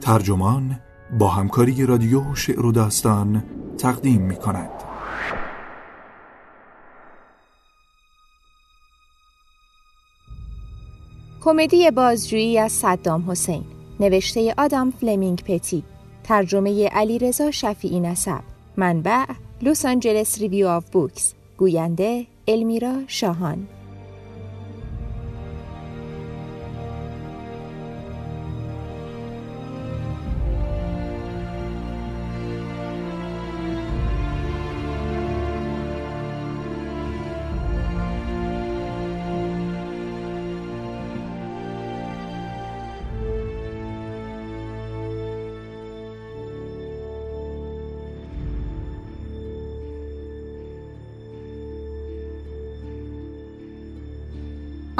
ترجمان با همکاری رادیو شعر و داستان تقدیم می کند. کمدی بازجویی از صدام حسین نوشته آدم فلمینگ پتی ترجمه علیرضا شفیعی نسب منبع Los Angeles Review of Books گوینده المیرا شاهان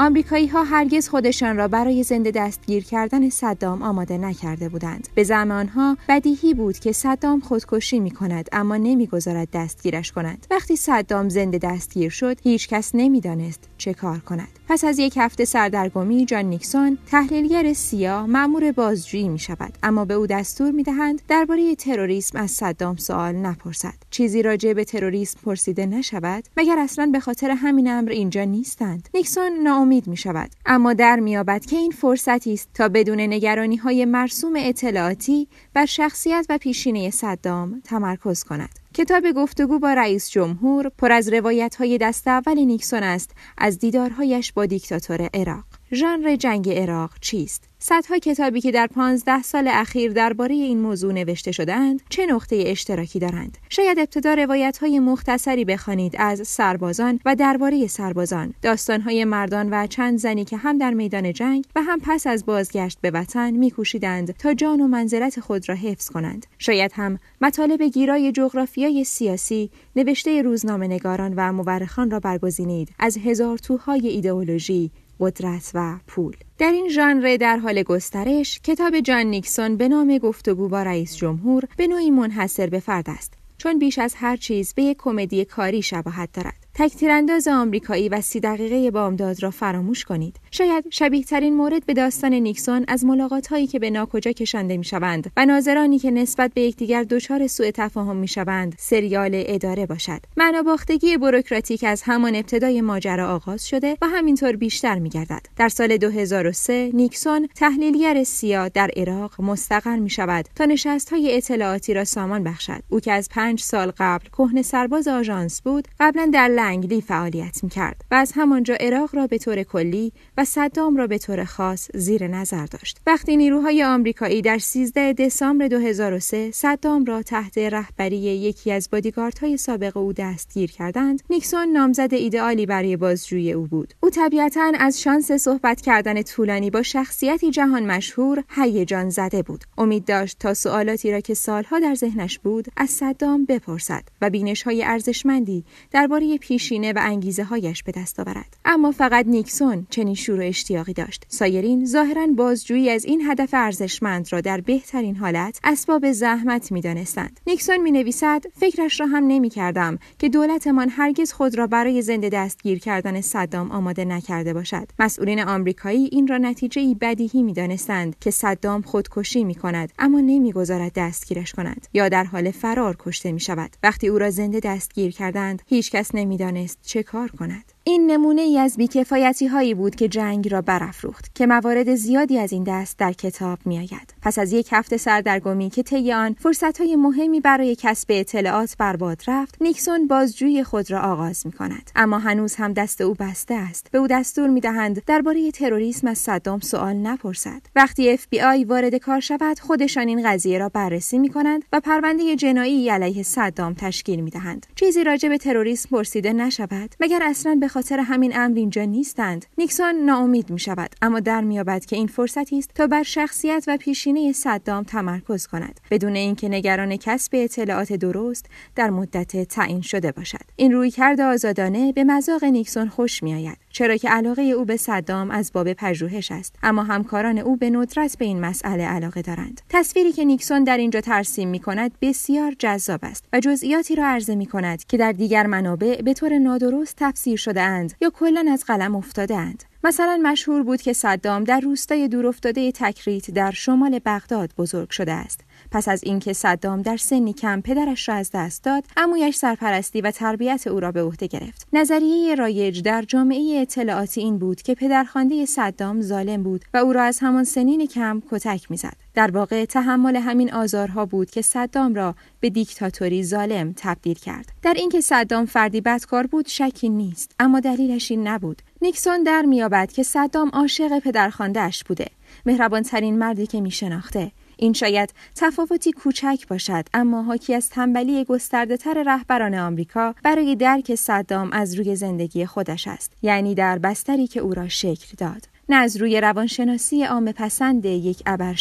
آمریکایی ها هرگز خودشان را برای زنده دستگیر کردن صدام آماده نکرده بودند. به زمان آنها بدیهی بود که صدام خودکشی می کند اما نمی‌گذارد دستگیرش کند. وقتی صدام زنده دستگیر شد، هیچ کس نمی‌دانست چه کار کند. پس از یک هفته سردرگمی جان نیکسون تحلیلگر سیاه مأمور بازجویی می شود اما به او دستور می دهند درباره تروریسم از صدام سوال نپرسد. چیزی راجع به تروریسم پرسیده نشود مگر اصلا به خاطر همین امر اینجا نیستند؟ نیکسون ناامید می شود اما در میابد که این فرصتی است تا بدون نگرانی های مرسوم اطلاعاتی بر شخصیت و پیشینه صدام تمرکز کند. کتاب گفتگو با رئیس جمهور پر از روایت های دست اول نیکسون است از دیدارهایش با دیکتاتور عراق. ژانر جنگ عراق چیست؟ صدها کتابی که در پانزده سال اخیر درباره این موضوع نوشته شدهاند چه نقطه اشتراکی دارند؟ شاید ابتدا روایت های مختصری بخوانید از سربازان و درباره سربازان داستان های مردان و چند زنی که هم در میدان جنگ و هم پس از بازگشت به وطن میکوشیدند تا جان و منزلت خود را حفظ کنند. شاید هم مطالب گیرای جغرافیای سیاسی نوشته روزنامه نگاران و مورخان را برگزینید. از هزار توهای ایدئولوژی قدرت و پول. در این ژانر در حال گسترش کتاب جان نیکسون به نام گفتگو با رئیس جمهور به نوعی منحصر به فرد است چون بیش از هر چیز به یک کمدی کاری شباهت دارد. تکتیرانداز آمریکایی و سی دقیقه بامداد را فراموش کنید. شاید شبیه ترین مورد به داستان نیکسون از ملاقات هایی که به ناکجا کشانده می شوند و ناظرانی که نسبت به یکدیگر دچار سوء تفاهم می شوند سریال اداره باشد. معنا باختگی بروکراتیک از همان ابتدای ماجرا آغاز شده و همینطور بیشتر می گردد در سال 2003 نیکسون تحلیلگر سیا در عراق مستقر می شود تا نشست های اطلاعاتی را سامان بخشد. او که از پنج سال قبل کهنه سرباز آژانس بود قبلا در لنگلی فعالیت می کرد و از همانجا عراق را به طور کلی و صدام را به طور خاص زیر نظر داشت. وقتی نیروهای آمریکایی در 13 دسامبر 2003 صدام را تحت رهبری یکی از بادیگاردهای سابق او دستگیر کردند، نیکسون نامزد ایدئالی برای بازجویی او بود. او طبیعتا از شانس صحبت کردن طولانی با شخصیتی جهان مشهور هیجان زده بود. امید داشت تا سوالاتی را که سالها در ذهنش بود از صدام بپرسد و بینش های ارزشمندی درباره پیشینه و انگیزه هایش به دست آورد. اما فقط نیکسون چنین شور و اشتیاقی داشت. سایرین ظاهرا بازجویی از این هدف ارزشمند را در بهترین حالت اسباب زحمت می‌دانستند. نیکسون می نویسد فکرش را هم نمی کردم که دولتمان هرگز خود را برای زنده دستگیر کردن صدام آماده نکرده باشد. مسئولین آمریکایی این را نتیجه ای بدیهی می دانستند که صدام خودکشی می کند اما نمی‌گذارد دستگیرش کنند یا در حال فرار کشته می شود وقتی او را زنده دستگیر کردند هیچکس نمی‌دانست چه کار کند. این نمونه ای از بیکفایتی هایی بود که جنگ را برافروخت که موارد زیادی از این دست در کتاب می آید. پس از یک هفته سردرگمی که طی آن فرصت های مهمی برای کسب اطلاعات برباد رفت نیکسون بازجویی خود را آغاز می کند اما هنوز هم دست او بسته است. به او دستور می دهند درباره تروریسم از صدام سوال نپرسد. وقتی اف بی آی وارد کار شود خودشان این قضیه را بررسی می کنند و پرونده جنایی علیه صدام تشکیل می دهند چیزی راجع به تروریسم پرسیده نشود مگر اصلا به خاطر همین امر اینجا نیستند. نیکسون ناامید می شود اما در میابد که این فرصتی است تا بر شخصیت و پیشینه صدام تمرکز کند. بدون اینکه نگران کسب اطلاعات درست در مدت تعیین شده باشد. این رویکرد آزادانه به مذاق نیکسون خوش میآید چرا که علاقه او به صدام از باب پژوهش است اما همکاران او به ندرت به این مسئله علاقه دارند. تصویری که نیکسون در اینجا ترسیم می کند بسیار جذاب است و جزئیاتی را عرضه می کند که در دیگر منابع به طور نادرست تفسیر شده اند یا کلا از قلم افتاده اند مثلا مشهور بود که صدام در روستای دورافتاده تکریت در شمال بغداد بزرگ شده است. پس از اینکه صدام در سنی کم پدرش را از دست داد امویش سرپرستی و تربیت او را به عهده گرفت. نظریه رایج در جامعه اطلاعاتی این بود که پدرخوانده صدام ظالم بود و او را از همان سنین کم کتک می‌زد. در واقع تحمل همین آزارها بود که صدام را به دیکتاتوری ظالم تبدیل کرد. در اینکه صدام فردی بدکار بود شکی نیست اما دلیلش این نبود. نیکسون در میابد که صدام عاشق پدرخواندهاش بوده. مهربانترین مردی که میشناخته. این شاید تفاوتی کوچک باشد اما حاکی از تنبلی گسترده تر رهبران آمریکا برای درک صدام از روی زندگی خودش است یعنی در بستری که او را شکل داد. نه از روی روانشناسی عام پسند یک ابر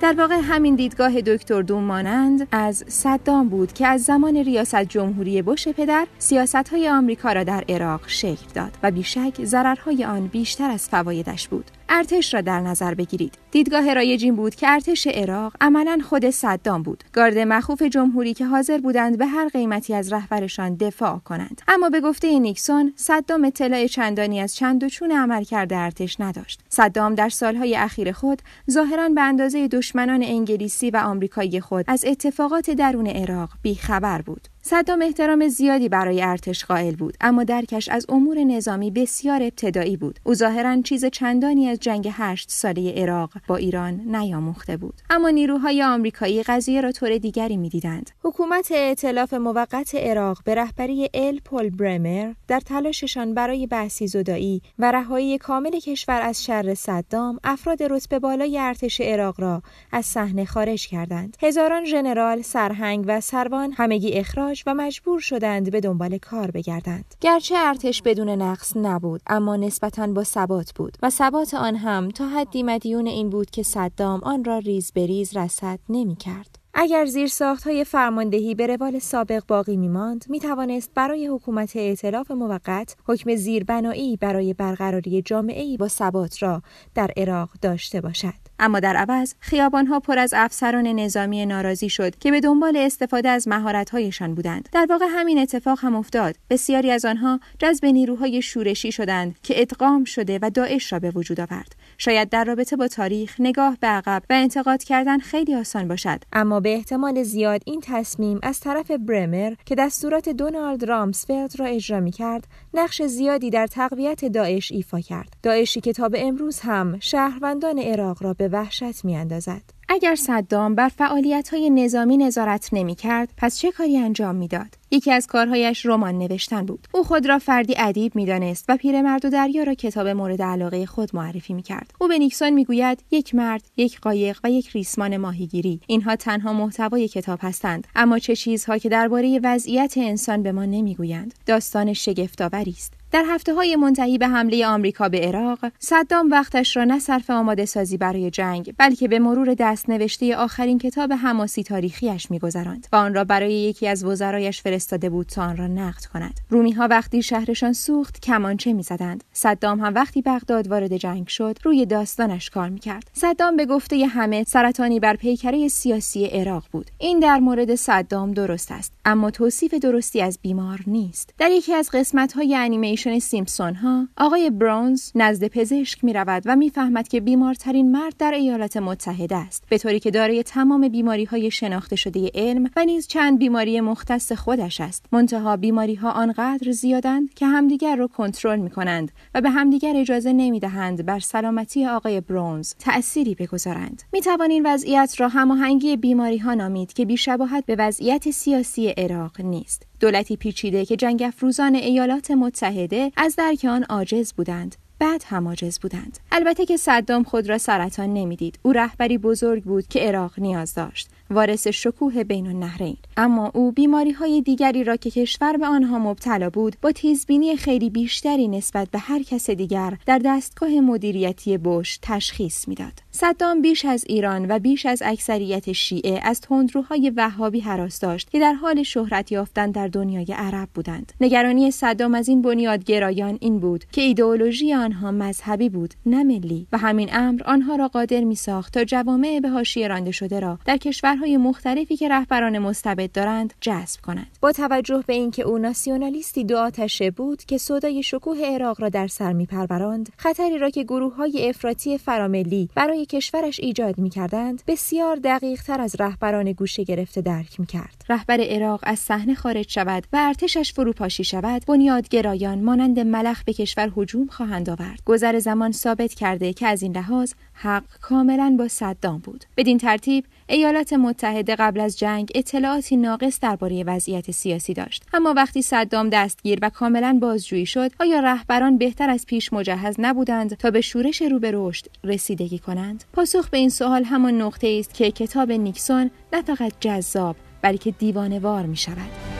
در واقع همین دیدگاه دکتر دوم مانند از صدام بود که از زمان ریاست جمهوری بش پدر سیاست های آمریکا را در عراق شکل داد و بیشک ضررهای آن بیشتر از فوایدش بود. ارتش را در نظر بگیرید. دیدگاه رایج این بود که ارتش عراق عملا خود صدام بود. گارد مخوف جمهوری که حاضر بودند به هر قیمتی از رهبرشان دفاع کنند. اما به گفته نیکسون صدام اطلاع چندانی از چند و چون عملکرد ارتش نداشت. صدام در سالهای اخیر خود ظاهرا به اندازه دشمنان انگلیسی و آمریکایی خود از اتفاقات درون عراق بیخبر بود. صدام احترام زیادی برای ارتش قائل بود اما درکش از امور نظامی بسیار ابتدایی بود. او ظاهرا چیز چندانی از جنگ هشت ساله عراق با ایران نیاموخته بود. اما نیروهای آمریکایی قضیه را طور دیگری می‌دیدند. حکومت ائتلاف موقت عراق به رهبری ال پل برمر در تلاششان برای بحثی زدایی و رهایی کامل کشور از شر صدام افراد رتبه بالای ارتش عراق را از صحنه خارج کردند. هزاران ژنرال سرهنگ و سروان همگی اخراج و مجبور شدند به دنبال کار بگردند. گرچه ارتش بدون نقص نبود اما نسبتا با ثبات بود و ثبات آن هم تا حدی مدیون این بود که صدام آن را ریز به ریز رسد نمی کرد. اگر زیر ساخت های فرماندهی به روال سابق باقی می ماند می توانست برای حکومت ائتلاف موقت حکم زیربنایی برای برقراری جامعه با ثبات را در عراق داشته باشد. اما در عوض خیابانها پر از افسران نظامی ناراضی شد که به دنبال استفاده از مهارت‌هایشان بودند. در واقع همین اتفاق هم افتاد. بسیاری از آنها جذب نیروهای شورشی شدند که ادغام شده و داعش را به وجود آورد. شاید در رابطه با تاریخ نگاه به عقب و انتقاد کردن خیلی آسان باشد اما به احتمال زیاد این تصمیم از طرف برمر که دستورات دونالد رامسفلد را اجرا می کرد نقش زیادی در تقویت داعش ایفا کرد داعشی که تا به امروز هم شهروندان عراق را به وحشت می اندازد. اگر صدام بر فعالیت های نظامی نظارت نمی کرد پس چه کاری انجام می‌داد؟ یکی از کارهایش رمان نوشتن بود. او خود را فردی ادیب می‌دانست و پیرمرد و دریا را کتاب مورد علاقه خود معرفی می کرد. او به نیکسون می‌گوید یک مرد، یک قایق و یک ریسمان ماهیگیری اینها تنها محتوای کتاب هستند اما چه چیزها که درباره وضعیت انسان به ما نمی‌گویند. داستان شگفتآوری است. در هفته های منتهی به حمله آمریکا به عراق صدام وقتش را نه صرف آماده سازی برای جنگ بلکه به مرور دست نوشته آخرین کتاب حماسی تاریخیش میگذراند و آن را برای یکی از وزرایش فرستاده بود تا آن را نقد کند. رومی ها وقتی شهرشان سوخت کمانچه می‌زدند. صدام هم وقتی بغداد وارد جنگ شد روی داستانش کار می‌کرد. صدام به گفته همه سرطانی بر پیکره سیاسی عراق بود. این در مورد صدام درست است اما توصیف درستی از بیمار نیست. در یکی از قسمت های انیمیشن سیمپسون ها؟ آقای برونز نزد پزشک می رود و می‌فهمد که بیمارترین مرد در ایالات متحده است. به طوری که دارای تمام بیماری های شناخته شده علم و نیز چند بیماری مختص خودش است. منتها بیماری ها آنقدر زیادند که همدیگر را کنترل می کنند و به همدیگر اجازه نمی دهند بر سلامتی آقای برونز تأثیری بگذارند. می توان وضعیت را هماهنگی بیماری ها نامید که بیشباهت به وضعیت سیاسی عراق نیست. دولتی پیچیده که جنگ افروزان ایالات متحده از درک آن عاجز بودند. بعد هم عاجز بودند. البته که صدام خود را سرطان نمی‌دید. او رهبری بزرگ بود که عراق نیاز داشت. وارث شکوه بین النهرین. اما او بیماری های دیگری را که کشور به آنها مبتلا بود با تیزبینی خیلی بیشتری نسبت به هر کس دیگر در دستگاه مدیریتی بش تشخیص می‌داد. صدام بیش از ایران و بیش از اکثریت شیعه از تندروهای وهابی حراس داشت که در حال شهرت یافتن در دنیای عرب بودند. نگرانی صدام از این بنیادگرایان این بود که ایدئولوژی آنها مذهبی بود نه ملی و همین امر آنها را قادر می ساخت تا جوامع به حاشیه رانده شده را در کشورهای مختلفی که رهبران مستبد دارند جذب کنند. با توجه به اینکه او ناسیونالیستی دو آتشه بود که صدای شکوه عراق را در سر میپروراند خطری را که گروه های افراطی فراملی برای کشورش ایجاد می‌کردند بسیار دقیق تر از رهبران گوشه گرفته درک می‌کرد. رهبر عراق از صحنه خارج شود و ارتشش فروپاشی شود بنیادگرایان مانند ملخ به کشور هجوم خواهند آورد. گذر زمان ثابت کرده که از این لحاظ حق کاملا با صدام بود. بدین ترتیب ایالات متحده قبل از جنگ اطلاعاتی ناقص درباره وضعیت سیاسی داشت. اما وقتی صدام دستگیر و کاملا بازجویی شد آیا رهبران بهتر از پیش مجهز نبودند تا به شورش رو به رشد رسیدگی کنند؟ پاسخ به این سوال همان نقطه است که کتاب نیکسون نه فقط جذاب بلکه دیوانوار می شود.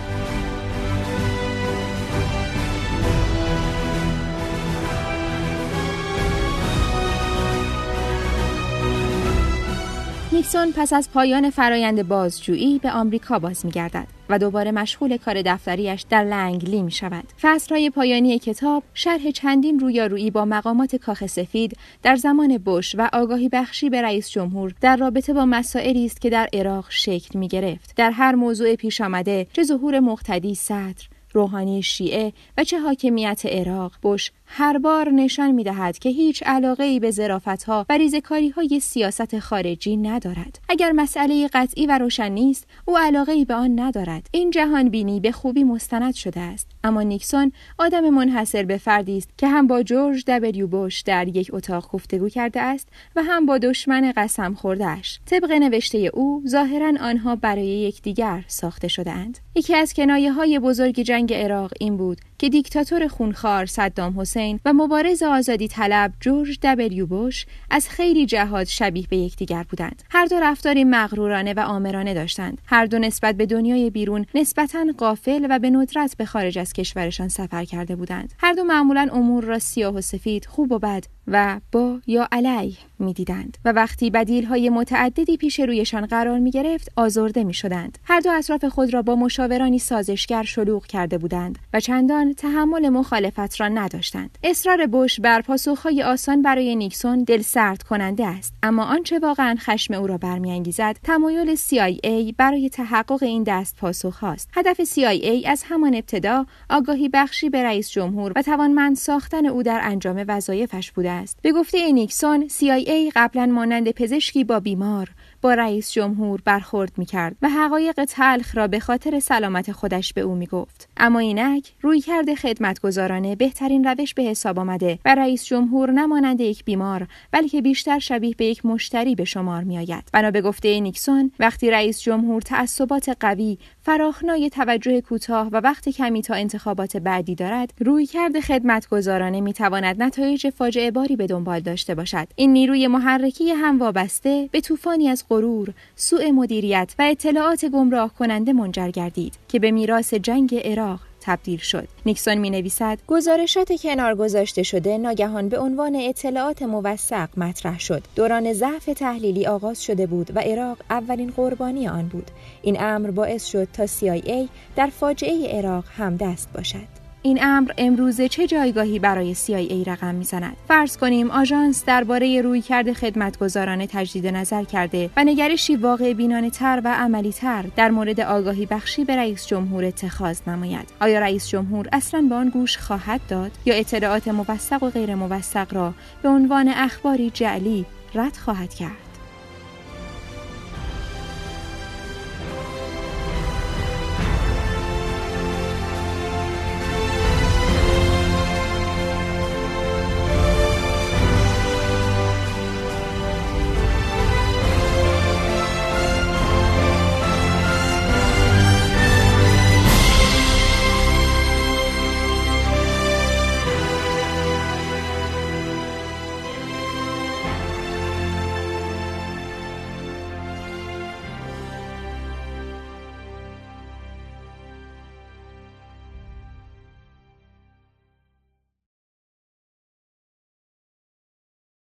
نیکسون پس از پایان فرایند بازجویی به آمریکا باز میگردد و دوباره مشغول کار دفتریش در لنگلی می شود. فصلهای پایانی کتاب شرح چندین رویارویی با مقامات کاخ سفید در زمان بش و آگاهی بخشی به رئیس جمهور در رابطه با مسائلی است که در عراق شکل می گرفت. در هر موضوع پیش آمده چه ظهور مقتدی صدر روحانی شیعه و چه حاکمیت عراق بش هر بار نشان می دهد که هیچ علاقه ای به زرافت ها و ریزکاری های سیاست خارجی ندارد. اگر مسئله قطعی و روشن نیست، او علاقه ای به آن ندارد. این جهان بینی به خوبی مستند شده است. اما نیکسون آدم منحصر به فردی است که هم با جورج دبلیو بوش در یک اتاق گفتگو کرده است و هم با دشمن قسم خوردهش. طبق نوشته او، ظاهرا آنها برای یکدیگر ساخته شدهاند. یکی از کنایه های بزرگ جنگ عراق این بود که دیکتاتور خونخوار صدام حسین و مبارز آزادی طلب جورج دبلیو بوش از خیلی جهات شبیه به یکدیگر بودند. هر دو رفتاری مغرورانه و آمرانه داشتند. هر دو نسبت به دنیای بیرون نسبتا قافل و به ندرت به خارج از کشورشان سفر کرده بودند. هر دو معمولا امور را سیاه و سفید خوب و بد و با یا علیه می‌دیدند و وقتی بدیل های متعددی پیش رویشان قرار می گرفت آزرده می شدند. هر دو اطراف خود را با مشاورانی سازشگر شلوغ کرده بودند و چندان تحمل مخالفت را نداشتند. اصرار بش بر پاسخهای آسان برای نیکسون دل سرد کننده است اما آنچه واقعا خشم او را برمیانگیزد تمایل CIA برای تحقق این دست پاسخ هاست. هدف CIA از همان ابتدا آگاهی بخشی به رئیس جمهور و توانمند ساختن او در انجام وظایفش بوده است. به گفته نیکسون CIA قبلا مانند پزشکی با بیمار با رئیس جمهور برخورد می کرد و حقایق تلخ را به خاطر سلامت خودش به او می گفت. اما اینک روی کرده خدمتگزارانه بهترین روش به حساب آمده و رئیس جمهور نمانند یک بیمار بلکه بیشتر شبیه به یک مشتری به شمار می آید. بنا به گفته نیکسون وقتی رئیس جمهور تعصبات قوی فراخنای توجه کوتاه و وقت کمی تا انتخابات بعدی دارد روی کرده خدمتگزارانه می تواند نتایج فاجعه باری به دنبال داشته باشد این نیروی محرکی هم وابسته به طوفانی از غرور سوء مدیریت و اطلاعات گمراه کننده منجر گردید که به میراث جنگ عراق تبدیل شد. نیکسون می نویسد گزارشات کنار گذاشته شده ناگهان به عنوان اطلاعات موثق مطرح شد. دوران ضعف تحلیلی آغاز شده بود و عراق اولین قربانی آن بود. این امر باعث شد تا CIA در فاجعه عراق هم دست باشد. این امر امروزه چه جایگاهی برای CIA رقم می‌زند؟ فرض کنیم آژانس درباره رویکرد خدمتگزارانه تجدید نظر کرده و نگرشی واقع بینانه تر و عملی تر در مورد آگاهی بخشی به رئیس جمهور اتخاذ نماید. آیا رئیس جمهور اصلا به آن گوش خواهد داد یا اطلاعات موثق و غیر موثق را به عنوان اخباری جعلی رد خواهد کرد؟